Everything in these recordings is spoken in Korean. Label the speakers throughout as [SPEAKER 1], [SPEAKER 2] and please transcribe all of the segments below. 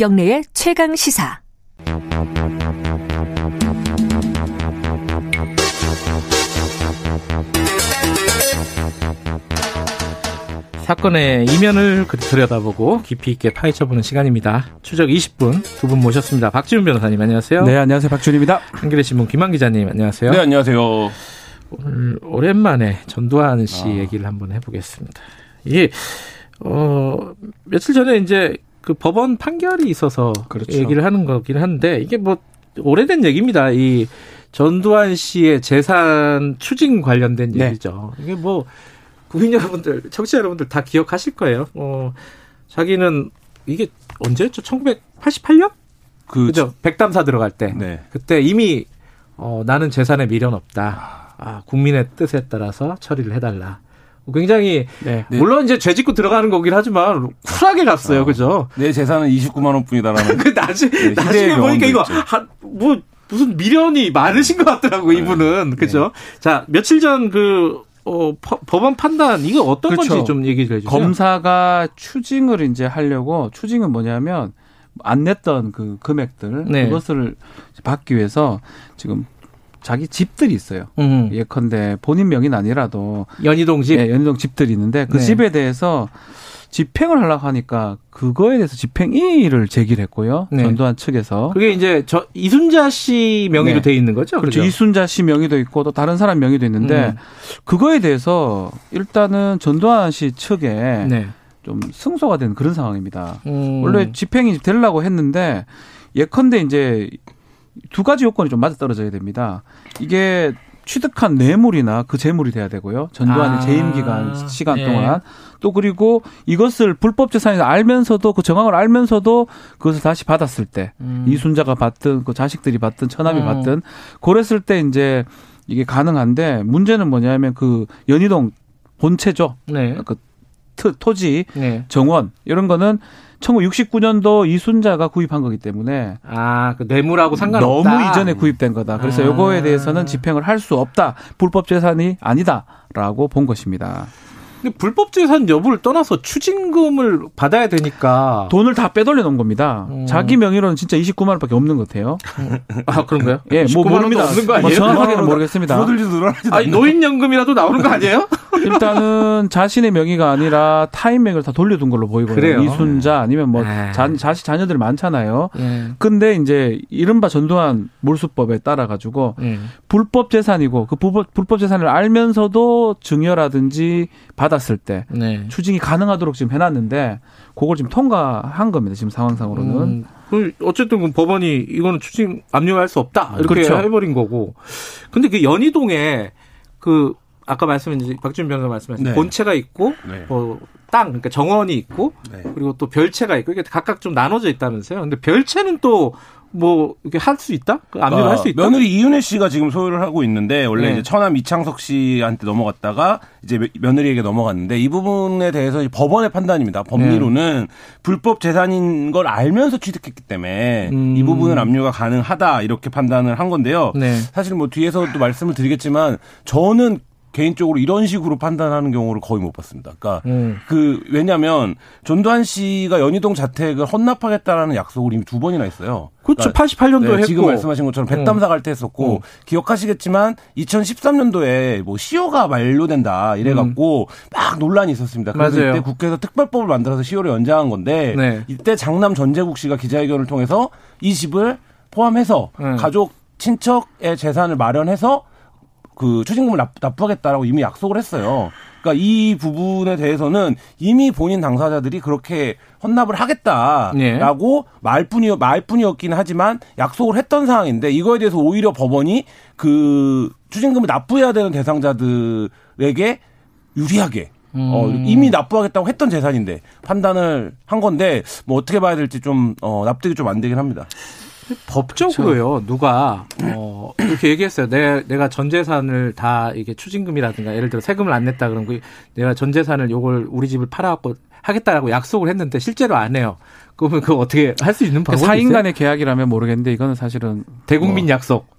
[SPEAKER 1] 김경래의 최강 시사.
[SPEAKER 2] 사건의 이면을 들여다보고 깊이 있게 파헤쳐보는 시간입니다. 추적 20분 두 분 모셨습니다. 박지훈 변호사님 안녕하세요.
[SPEAKER 3] 네, 안녕하세요. 박지훈입니다.
[SPEAKER 2] 한겨레 신문 김한 기자님 안녕하세요.
[SPEAKER 4] 네, 안녕하세요.
[SPEAKER 2] 오늘 오랜만에 전두환 씨 아. 얘기를 한번 해보겠습니다. 이게 어 며칠 전에 이제 그 법원 판결이 있어서 그렇죠. 얘기를 하는 거긴 한데 이게 뭐 오래된 얘기입니다. 이 전두환 씨의 재산 추징 관련된 네. 얘기죠. 이게 뭐 국민 여러분들, 청취자 여러분들 다 기억하실 거예요. 어, 자기는 이게 언제였죠? 1988년? 그 그죠? 백담사 들어갈 때. 네. 그때 이미 어, 나는 재산에 미련 없다. 아, 국민의 뜻에 따라서 처리를 해달라. 굉장히 네. 물론 이제 죄짓고 들어가는 거긴 하지만 쿨하게 갔어요, 어. 그죠?
[SPEAKER 4] 내 재산은 29만 원뿐이다라는.
[SPEAKER 2] 그 나중 네, 나중에 보니까 이거 한, 뭐 무슨 미련이 많으신 것 같더라고 네. 이분은 그죠? 네. 자 며칠 전그 어, 법원 판단 이거 어떤 그렇죠. 건지 좀 얘기 를 해주세요.
[SPEAKER 3] 검사가 추징을 이제 하려고 추징은 뭐냐면 안 냈던 그 금액들 네. 그것을 받기 위해서 지금 자기 집들이 있어요. 음. 예컨대 본인 명의는 아니라도
[SPEAKER 2] 연희동 집,
[SPEAKER 3] 네, 연희동 집들이 있는데 그 네. 집에 대해서 집행을 하려고 하니까 그거에 대해서 집행이의를 제기를 했고요. 네. 전두환 측에서.
[SPEAKER 2] 그게 이제 저 이순자 씨 명의로 네. 돼 있는 거죠?
[SPEAKER 3] 그렇죠. 그렇죠? 이순자 씨 명의도 있고 또 다른 사람 명의도 있는데 음. 그거에 대해서 일단은 전두환 씨 측에 네. 좀 승소가 된 그런 상황입니다. 음. 원래 집행이 되려고 했는데 예컨대 이제 두 가지 요건이 좀 맞아떨어져야 됩니다. 이게 취득한 뇌물이나 그 재물이 돼야 되고요. 전두환의 아. 재임 기간 시간 예. 동안 또 그리고 이것을 불법 재산이 알면서도 그 정황을 알면서도 그것을 다시 받았을 때 음. 이순자가 받든 그 자식들이 받든 처남이 음. 받든 그랬을 때 이제 이게 가능한데 문제는 뭐냐면 그 연희동 본체죠. 네. 그 토지, 네. 정원 이런 거는 1969년도 이순자가 구입한 거기 때문에
[SPEAKER 2] 아, 그 뇌물하고 상관없다.
[SPEAKER 3] 너무 이전에 구입된 거다. 그래서 아. 요거에 대해서는 집행을 할 수 없다. 불법 재산이 아니다라고 본 것입니다.
[SPEAKER 2] 근데 불법 재산 여부를 떠나서 추징금을 받아야 되니까
[SPEAKER 3] 돈을 다 빼돌려 놓은 겁니다. 음. 자기 명의로는 진짜 29만 원밖에 없는 것 같아요.
[SPEAKER 2] 아 그런가요?
[SPEAKER 3] 예, 뭐 모릅니다. 없는 거 아니에요? 뭐 정확하게는 모르겠습니다.
[SPEAKER 4] 줄어들지도 늘어나지
[SPEAKER 2] 아니 노인연금이라도 나오는 거 아니에요?
[SPEAKER 3] 일단은 자신의 명의가 아니라 타인명을 다 돌려둔 걸로 보이거든요. 이순자 아니면 뭐 네. 자, 자식 자녀들 많잖아요. 네. 근데 이제 이른바 전두환 몰수법에 따라 가지고 네. 불법 재산이고 그 불법, 불법 재산을 알면서도 증여라든지 받 았을 때 네. 추징이 가능하도록 지금 해놨는데 그걸 지금 통과한 겁니다. 지금 상황상으로는. 음,
[SPEAKER 2] 그 어쨌든 그 법원이 이거는 추징 압류할 수 없다 이렇게 그렇죠. 해버린 거고. 근데 그 연희동에 그 아까 말씀하신 박준 변호사 말씀하신 네. 본체가 있고 네. 뭐 땅, 그러니까 정원이 있고 네. 그리고 또 별채가 있고 이게 각각 좀 나눠져 있다면서요. 근데 별채는 또 뭐 이렇게 할 수 있다? 그 압류를 아, 할수 있다?
[SPEAKER 4] 며느리 이윤혜 씨가 지금 소유를 하고 있는데 원래 네. 이제 처남 이창석 씨한테 넘어갔다가 이제 며느리에게 넘어갔는데 이 부분에 대해서 법원의 판단입니다. 법리로는 네. 불법 재산인 걸 알면서 취득했기 때문에 음. 이 부분은 압류가 가능하다 이렇게 판단을 한 건데요. 네. 사실 뭐 뒤에서도 말씀을 드리겠지만 저는 개인적으로 이런 식으로 판단하는 경우를 거의 못 봤습니다. 그러니까 음. 그 왜냐하면 전두환 씨가 연희동 자택을 헌납하겠다라는 약속을 이미 두 번이나 했어요.
[SPEAKER 2] 그렇죠. 그러니까 88년도 네, 했고
[SPEAKER 4] 지금 말씀하신 것처럼 백담사 갈 때 했었고 음. 기억하시겠지만 2013년도에 뭐 시효가 만료된다 이래 갖고 음. 막 논란이 있었습니다. 그래서 맞아요. 이때 국회에서 특별법을 만들어서 시효를 연장한 건데 네. 이때 장남 전재국 씨가 기자회견을 통해서 이 집을 포함해서 음. 가족 친척의 재산을 마련해서 그 추징금을 납부하겠다라고 이미 약속을 했어요. 그러니까 이 부분에 대해서는 이미 본인 당사자들이 그렇게 헌납을 하겠다라고 네. 말뿐이 말뿐이었긴 하지만 약속을 했던 상황인데 이거에 대해서 오히려 법원이 그 추징금을 납부해야 되는 대상자들에게 유리하게 음. 어, 이미 납부하겠다고 했던 재산인데 판단을 한 건데 뭐 어떻게 봐야 될지 좀 어, 납득이 좀 안 되긴 합니다.
[SPEAKER 2] 법적으로요, 그렇죠. 누가, 어, 이렇게 얘기했어요. 내, 내가 전 재산을 다 이게 추징금이라든가 예를 들어 세금을 안 냈다 그런 거 내가 전 재산을 요걸 우리 집을 팔아갖고 하겠다라고 약속을 했는데 실제로 안 해요. 그러면 그거 어떻게 할 수 있는 방법이
[SPEAKER 3] 사인 간의 계약이라면 모르겠는데 이거는 사실은
[SPEAKER 2] 대국민 뭐 약속.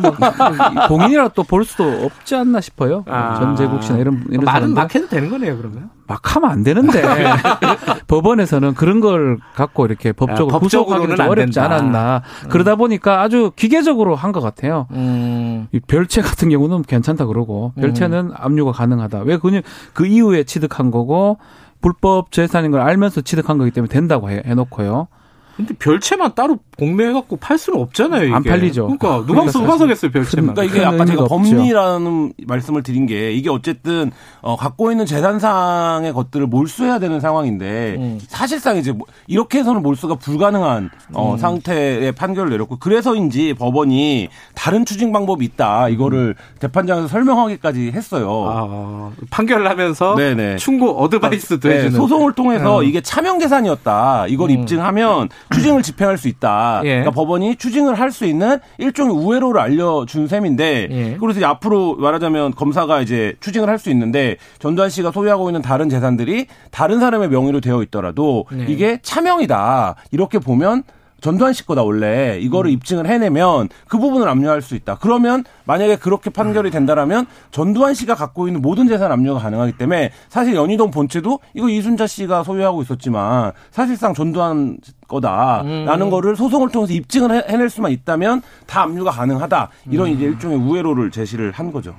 [SPEAKER 3] 뭐 공인이라 또 볼 수도 없지 않나 싶어요. 아. 전재국 씨나 이런
[SPEAKER 2] 이런 말은 막 해도 되는 거네요, 그러면.
[SPEAKER 3] 막 하면 안 되는데 법원에서는 그런 걸 갖고 이렇게 법적으로 아, 구속하기는 좀 어렵지 된다. 않았나. 음. 그러다 보니까 아주 기계적으로 한 것 같아요. 음. 이 별채 같은 경우는 괜찮다 그러고 별채는 음. 압류가 가능하다. 왜 그냥 그 이후에 취득한 거고 불법 재산인 걸 알면서 취득한 거기 때문에 된다고 해, 해놓고요.
[SPEAKER 2] 근데 별채만 따로 공매해갖고 팔 수는 없잖아요. 이게.
[SPEAKER 3] 안 팔리죠.
[SPEAKER 2] 그러니까 누가 누가 사겠어요 별채만.
[SPEAKER 4] 그러니까 이게 아까 제가 법리라는 말씀을 드린 게 이게 어쨌든 어, 갖고 있는 재산상의 것들을 몰수해야 되는 상황인데 음. 사실상 이제 뭐 이렇게 해서는 몰수가 불가능한 어, 음. 상태의 판결을 내렸고 그래서인지 법원이 다른 추징 방법이 있다 이거를 음. 재판장에서 설명하기까지 했어요. 아,
[SPEAKER 2] 판결을 하면서 네네. 충고 어드바이스도 네, 해주는
[SPEAKER 4] 소송을 통해서 음. 이게 차명 계산이었다 이걸 음. 입증하면 추징을 집행할 수 있다. 예. 그러니까 법원이 추징을 할 수 있는 일종의 우회로를 알려준 셈인데 예. 그래서 앞으로 말하자면 검사가 이제 추징을 할 수 있는데 전두환 씨가 소유하고 있는 다른 재산들이 다른 사람의 명의로 되어 있더라도 예. 이게 차명이다 이렇게 보면 전두환 씨 거다 원래 이거를 음. 입증을 해내면 그 부분을 압류할 수 있다. 그러면 만약에 그렇게 판결이 된다라면 전두환 씨가 갖고 있는 모든 재산 압류가 가능하기 때문에 사실 연희동 본체도 이거 이순자 씨가 소유하고 있었지만 사실상 전두환 거다라는 음. 거를 소송을 통해서 입증을 해낼 수만 있다면 다 압류가 가능하다. 이런 음. 이제 일종의 우회로를 제시를 한 거죠.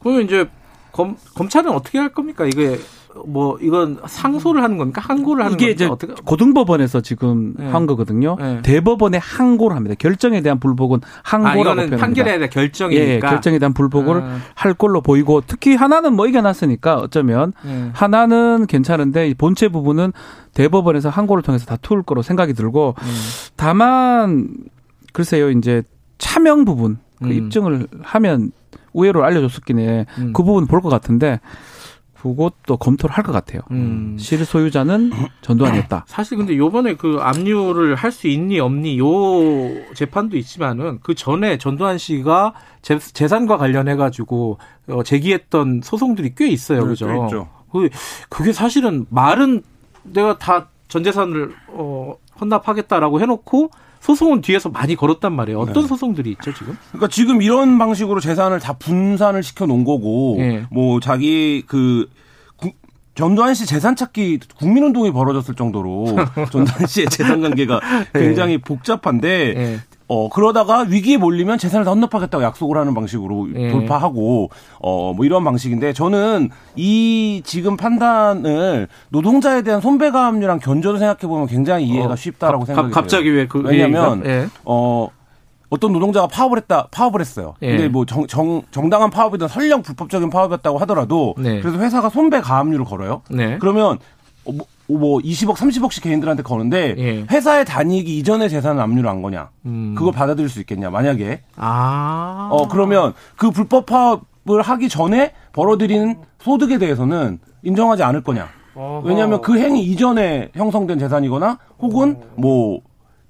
[SPEAKER 2] 그러면 이제 검, 검찰은 어떻게 할 겁니까? 이게 뭐 이건 상소를 하는 겁니까? 항고를 하는
[SPEAKER 3] 이게 이제 어떻게? 고등법원에서 지금 네. 한 거거든요. 네. 대법원에 항고를 합니다. 결정에 대한 불복은 항고라고 아, 표현합니다.
[SPEAKER 2] 판결에 대한 결정이니까. 예,
[SPEAKER 3] 결정에 대한 불복을 아. 할 걸로 보이고 특히 하나는 뭐 이겨놨으니까 어쩌면 네. 하나는 괜찮은데 본체 부분은 대법원에서 항고를 통해서 다툴 거로 생각이 들고 음. 다만 글쎄요 이제 차명 부분 그 음. 입증을 하면 우회로 알려줬었긴 해. 음. 그 부분 볼 것 같은데 그것도 검토를 할 것 같아요. 음. 실 소유자는 전두환이었다.
[SPEAKER 2] 사실 근데 요번에 그 압류를 할 수 있니 없니 요 재판도 있지만은 그 전에 전두환 씨가 재, 산과 관련해 가지고 어, 제기했던 소송들이 꽤 있어요. 네, 그죠? 있죠. 그 그게 사실은 말은 내가 다 전 재산을 어 헌납하겠다라고 해 놓고 소송은 뒤에서 많이 걸었단 말이에요. 어떤 네. 소송들이 있죠, 지금?
[SPEAKER 4] 그러니까 지금 이런 방식으로 재산을 다 분산을 시켜 놓은 거고, 네. 뭐 자기 그 전두환 씨 재산 찾기 국민운동이 벌어졌을 정도로 전두환 씨의 재산 관계가 네. 굉장히 복잡한데 네. 어 그러다가 위기에 몰리면 재산을 다 헌납하겠다고 약속을 하는 방식으로 네. 돌파하고 어 뭐 이런 방식인데 저는 이 지금 판단을 노동자에 대한 손배가압류랑 견조를 생각해 보면 굉장히 이해가 어, 쉽다라고 가, 생각이
[SPEAKER 2] 갑자기 왜 그
[SPEAKER 4] 왜냐면 예. 어 어떤 노동자가 파업을 했다, 파업을 했어요. 예. 근데 뭐 정, 정, 정당한 파업이든 설령 불법적인 파업이었다고 하더라도 네. 그래서 회사가 손배 가압류를 걸어요. 네. 그러면 뭐, 뭐 20억, 30억씩 개인들한테 거는데 예. 회사에 다니기 이전에 재산을 압류를 한 거냐? 음. 그걸 받아들일 수 있겠냐? 만약에 아. 어 그러면 그 불법 파업을 하기 전에 벌어들이는 소득에 대해서는 인정하지 않을 거냐? 왜냐하면 그 행위 이전에 형성된 재산이거나 혹은 뭐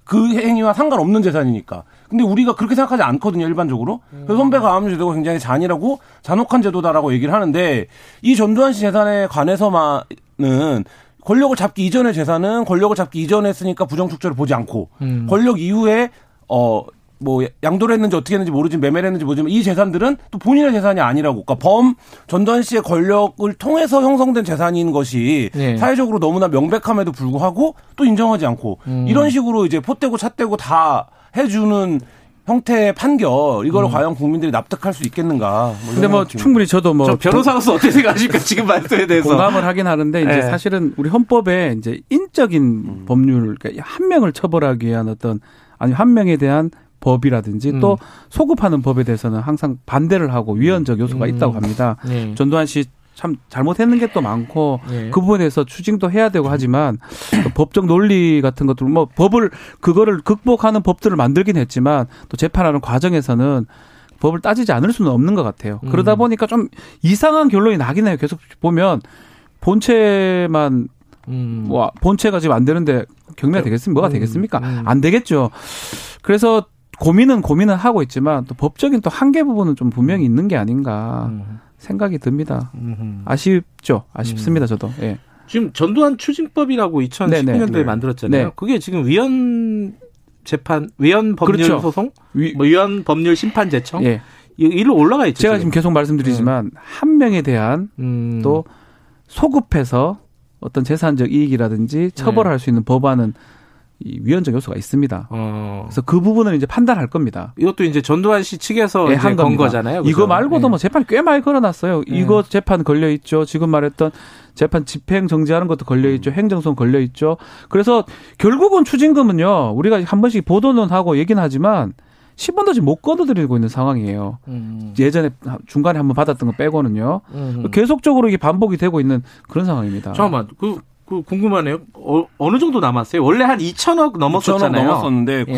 [SPEAKER 4] 그 행위와 상관없는 재산이니까. 근데 우리가 그렇게 생각하지 않거든요, 일반적으로. 그래서 선배가 암 제도가 굉장히 잔인하고 잔혹한 제도다라고 얘기를 하는데 이 전두환 씨 재산에 관해서만은 권력을 잡기 이전의 재산은 권력을 잡기 이전에 했으니까 부정축제를 보지 않고 음. 권력 이후에 어. 뭐 양도를 했는지 어떻게 했는지 모르지만 매매를 했는지 모르지만 이 재산들은 또 본인의 재산이 아니라고. 그러니까 범 전두환 씨의 권력을 통해서 형성된 재산인 것이 네. 사회적으로 너무나 명백함에도 불구하고 또 인정하지 않고 음. 이런 식으로 이제 포떼고 찻대고 다 해주는 형태의 판결 이걸 음. 과연 국민들이 납득할 수 있겠는가?
[SPEAKER 3] 뭐 근데 뭐 충분히 저도 뭐
[SPEAKER 2] 변호사로서 어떻게 생각하십니까 지금 말씀에 대해서
[SPEAKER 3] 공감을 하긴 하는데 이제 네. 사실은 우리 헌법에 이제 인적인 음. 법률 그러니까 한 명을 처벌하기 위한 어떤 아니 한 명에 대한 법이라든지 음. 또 소급하는 법에 대해서는 항상 반대를 하고 위헌적 요소가 음. 있다고 합니다. 네. 전두환 씨 참 잘못했는 게 또 많고 예. 그 부분에서 추징도 해야 되고 하지만 법적 논리 같은 것들 뭐 법을 그거를 극복하는 법들을 만들긴 했지만 또 재판하는 과정에서는 법을 따지지 않을 수는 없는 것 같아요. 음. 그러다 보니까 좀 이상한 결론이 나긴 해요. 계속 보면 본체만 음. 뭐 본체가 지금 안 되는데 경매가 되겠습니까? 뭐가 음. 되겠습니까? 음. 안 되겠죠. 그래서 고민은 고민은 하고 있지만 또 법적인 또 한계 부분은 좀 분명히 있는 게 아닌가. 음. 생각이 듭니다. 음흠. 아쉽죠. 아쉽습니다. 음. 저도. 예.
[SPEAKER 2] 지금 전두환 추징법이라고 2012년도에 네네. 만들었잖아요. 네. 그게 지금 위헌 재판 위헌 법률 그렇죠. 소송, 위, 뭐 위헌 법률 심판 제청, 예. 일로 올라가 있죠.
[SPEAKER 3] 제가 지금, 지금 계속 말씀드리지만 네. 한 명에 대한 음. 또 소급해서 어떤 재산적 이익이라든지 처벌할 네. 수 있는 법안은 이 위헌적 요소가 있습니다. 어. 그래서 그 부분을 이제 판단할 겁니다.
[SPEAKER 2] 이것도 이제 전두환 씨 측에서 네, 한건 거잖아요.
[SPEAKER 3] 그렇죠? 이거 말고도 네. 뭐 재판 꽤 많이 걸어놨어요. 네. 이거 재판 걸려 있죠. 지금 말했던 재판 집행 정지하는 것도 걸려 있죠. 음. 행정성 걸려 있죠. 그래서 결국은 추징금은요. 우리가 한 번씩 보도는 하고 얘기는 하지만 10원도 지금 못 걷어들이고 있는 상황이에요. 음. 예전에 중간에 한번 받았던 거 빼고는요. 음. 계속적으로 이게 반복이 되고 있는 그런 상황입니다.
[SPEAKER 2] 잠깐만. 그, 그 궁금하네요. 어, 느 정도 남았어요? 원래 한 2천억 넘었었잖아요.
[SPEAKER 4] 2천억 넘었었는데 예.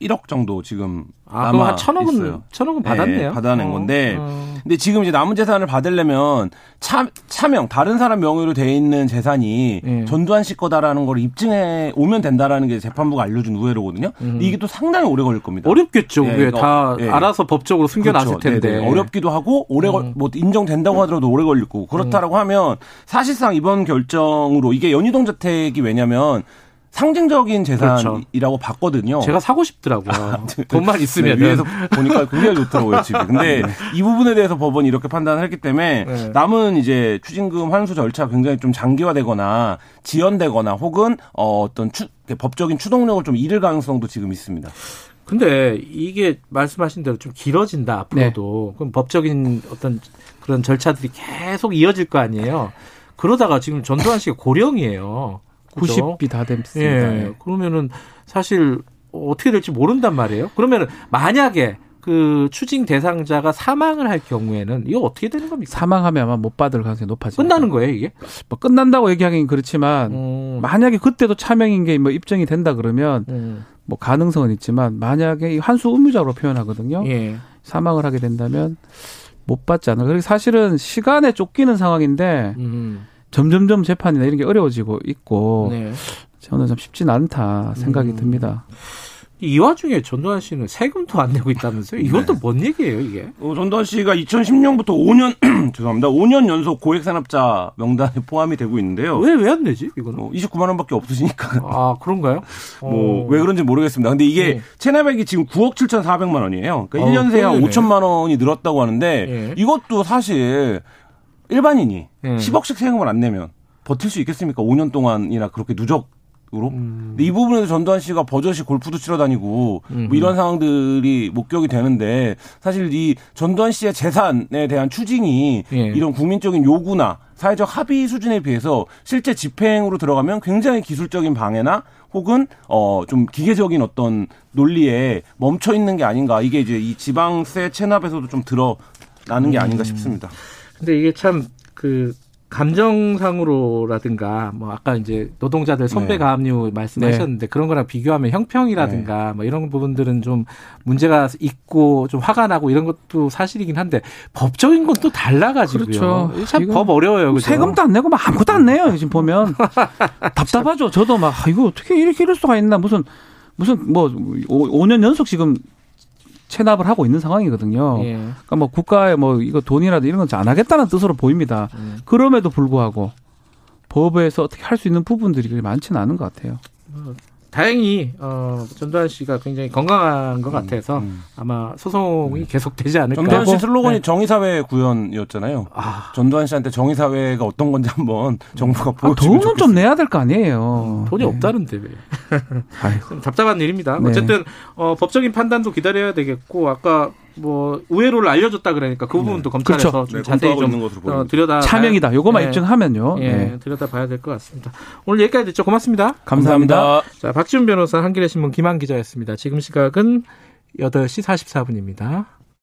[SPEAKER 4] 991억 정도 지금 아, 남아 천억은 있어요.
[SPEAKER 2] 천억은 받았네요. 네,
[SPEAKER 4] 받아낸 어. 건데, 어. 근데 지금 이제 남은 재산을 받으려면 차, 차명 다른 사람 명의로 돼 있는 재산이 예. 전두환 씨 거다라는 걸 입증해 오면 된다라는 게 재판부가 알려준 우회로거든요. 음. 이게 또 상당히 오래 걸릴 겁니다.
[SPEAKER 2] 어렵겠죠. 네, 그게 다 네. 알아서 법적으로 숨겨놨을 그렇죠. 텐데 네네.
[SPEAKER 4] 어렵기도 하고 오래 음. 뭐 인정된다고 하더라도 오래 걸릴 거고 그렇다라고 음. 하면 사실상 이번 결정으로 이게 연희동 저택이 왜냐면 상징적인 재산이라고 그렇죠. 봤거든요.
[SPEAKER 2] 제가 사고 싶더라고요. 아, 네. 돈만 있으면
[SPEAKER 4] 네, 위에서 보니까 굉장히 좋더라고요 집이. 근데 네. 이 부분에 대해서 법원이 이렇게 판단을 했기 때문에 네. 남은 이제 추징금 환수 절차가 굉장히 좀 장기화되거나 지연되거나 혹은 어, 어떤 추, 법적인 추동력을 좀 잃을 가능성도 지금 있습니다.
[SPEAKER 2] 근데 이게 말씀하신 대로 좀 길어진다 앞으로도 네. 그럼 법적인 어떤 그런 절차들이 계속 이어질 거 아니에요. 그러다가 지금 전두환 씨가 고령이에요.
[SPEAKER 3] 90이 다 됐습니다. 예.
[SPEAKER 2] 예. 그러면은 사실 어떻게 될지 모른단 말이에요. 그러면은 만약에 그 추징 대상자가 사망을 할 경우에는 이거 어떻게 되는 겁니까?
[SPEAKER 3] 사망하면 아마 못 받을 가능성이 높아집니다.
[SPEAKER 2] 끝나는 거예요, 이게?
[SPEAKER 3] 뭐 끝난다고 얘기하기는 그렇지만 음. 만약에 그때도 차명인 게 뭐 입증이 된다 그러면 음. 뭐 가능성은 있지만 만약에 환수 의무자로 표현하거든요. 예. 사망을 하게 된다면 못 받지 않을. 그리고 사실은 시간에 쫓기는 상황인데 음. 점점점 재판이나 이런 게 어려워지고 있고 네. 저는 좀 쉽지는 않다 생각이 음. 듭니다.
[SPEAKER 2] 이 와중에 전두환 씨는 세금도 안 내고 있다면서요? 이건 네. 또뭔 얘기예요, 이게?
[SPEAKER 4] 어, 전두환 씨가 2010년부터 5년, 죄송합니다. 5년 연속 고액산업자 명단에 포함이 되고 있는데요.
[SPEAKER 2] 왜, 왜 안 내지, 이거는?
[SPEAKER 4] 어, 29만 원밖에 없으시니까.
[SPEAKER 2] 아, 그런가요?
[SPEAKER 4] 뭐, 어. 왜 그런지 모르겠습니다. 근데 이게 네. 체납액이 지금 9억 7,400만 원이에요. 그러니까 어, 1년 새에 한 5천만 원이 늘었다고 하는데 네. 이것도 사실 일반인이 음. 10억씩 세금을 안 내면 버틸 수 있겠습니까? 5년 동안이나 그렇게 누적 으로. 음. 이 부분에서 전두환 씨가 버젓이 골프도 치러 다니고 뭐 이런 상황들이 목격이 되는데 사실 이 전두환 씨의 재산에 대한 추징이 예. 이런 국민적인 요구나 사회적 합의 수준에 비해서 실제 집행으로 들어가면 굉장히 기술적인 방해나 혹은 어 좀 기계적인 어떤 논리에 멈춰 있는 게 아닌가 이게 이제 이 지방세 체납에서도 좀 드러나는 게 아닌가 음. 싶습니다.
[SPEAKER 2] 근데 이게 참그 감정상으로라든가 뭐 아까 이제 노동자들 선배 네. 가압류 말씀하셨는데 네. 그런 거랑 비교하면 형평이라든가 네. 뭐 이런 부분들은 좀 문제가 있고 좀 화가 나고 이런 것도 사실이긴 한데 법적인 건 또 달라가지고요. 그렇죠. 참법 어려워요. 그죠?
[SPEAKER 3] 세금도 안 내고 막 아무것도 안 내요. 지금 보면 답답하죠. 저도 막 아, 이거 어떻게 이렇게 이럴 수가 있나 무슨 무슨 뭐 5년 연속 지금 체납을 하고 있는 상황이거든요. 예. 그러니까 뭐 국가에 뭐 이거 돈이라도 이런 건 안 하겠다는 뜻으로 보입니다. 예. 그럼에도 불구하고 법에서 어떻게 할 수 있는 부분들이 많지는 않은 것 같아요.
[SPEAKER 2] 어, 다행히 어, 전두환 씨가 굉장히 건강한 것 음, 같아서 음. 아마 소송이 음. 계속되지 않을까.
[SPEAKER 4] 전두환 씨 슬로건이 네. 정의사회 구현이었잖아요. 아. 전두환 씨한테 정의사회가 어떤 건지 한번 정부가 보여주면 아,
[SPEAKER 3] 돈은 좀 내야 될 거 아니에요.
[SPEAKER 2] 돈이 네. 없다는데 왜? 좀 답답한 일입니다. 네. 어쨌든 어, 법적인 판단도 기다려야 되겠고 아까 뭐 우회로를 알려줬다 그러니까 그 부분도 네. 검찰에서 그렇죠. 좀 네, 자세히 좀 어, 들여다
[SPEAKER 3] 차명이다. 요거만 네. 입증하면요.
[SPEAKER 2] 예, 네. 들여다 봐야 될 것 같습니다. 오늘 여기까지 듣죠. 고맙습니다.
[SPEAKER 3] 감사합니다. 감사합니다.
[SPEAKER 2] 자, 박지훈 변호사 한겨레 신문 김한 기자였습니다. 지금 시각은 8시 44분입니다.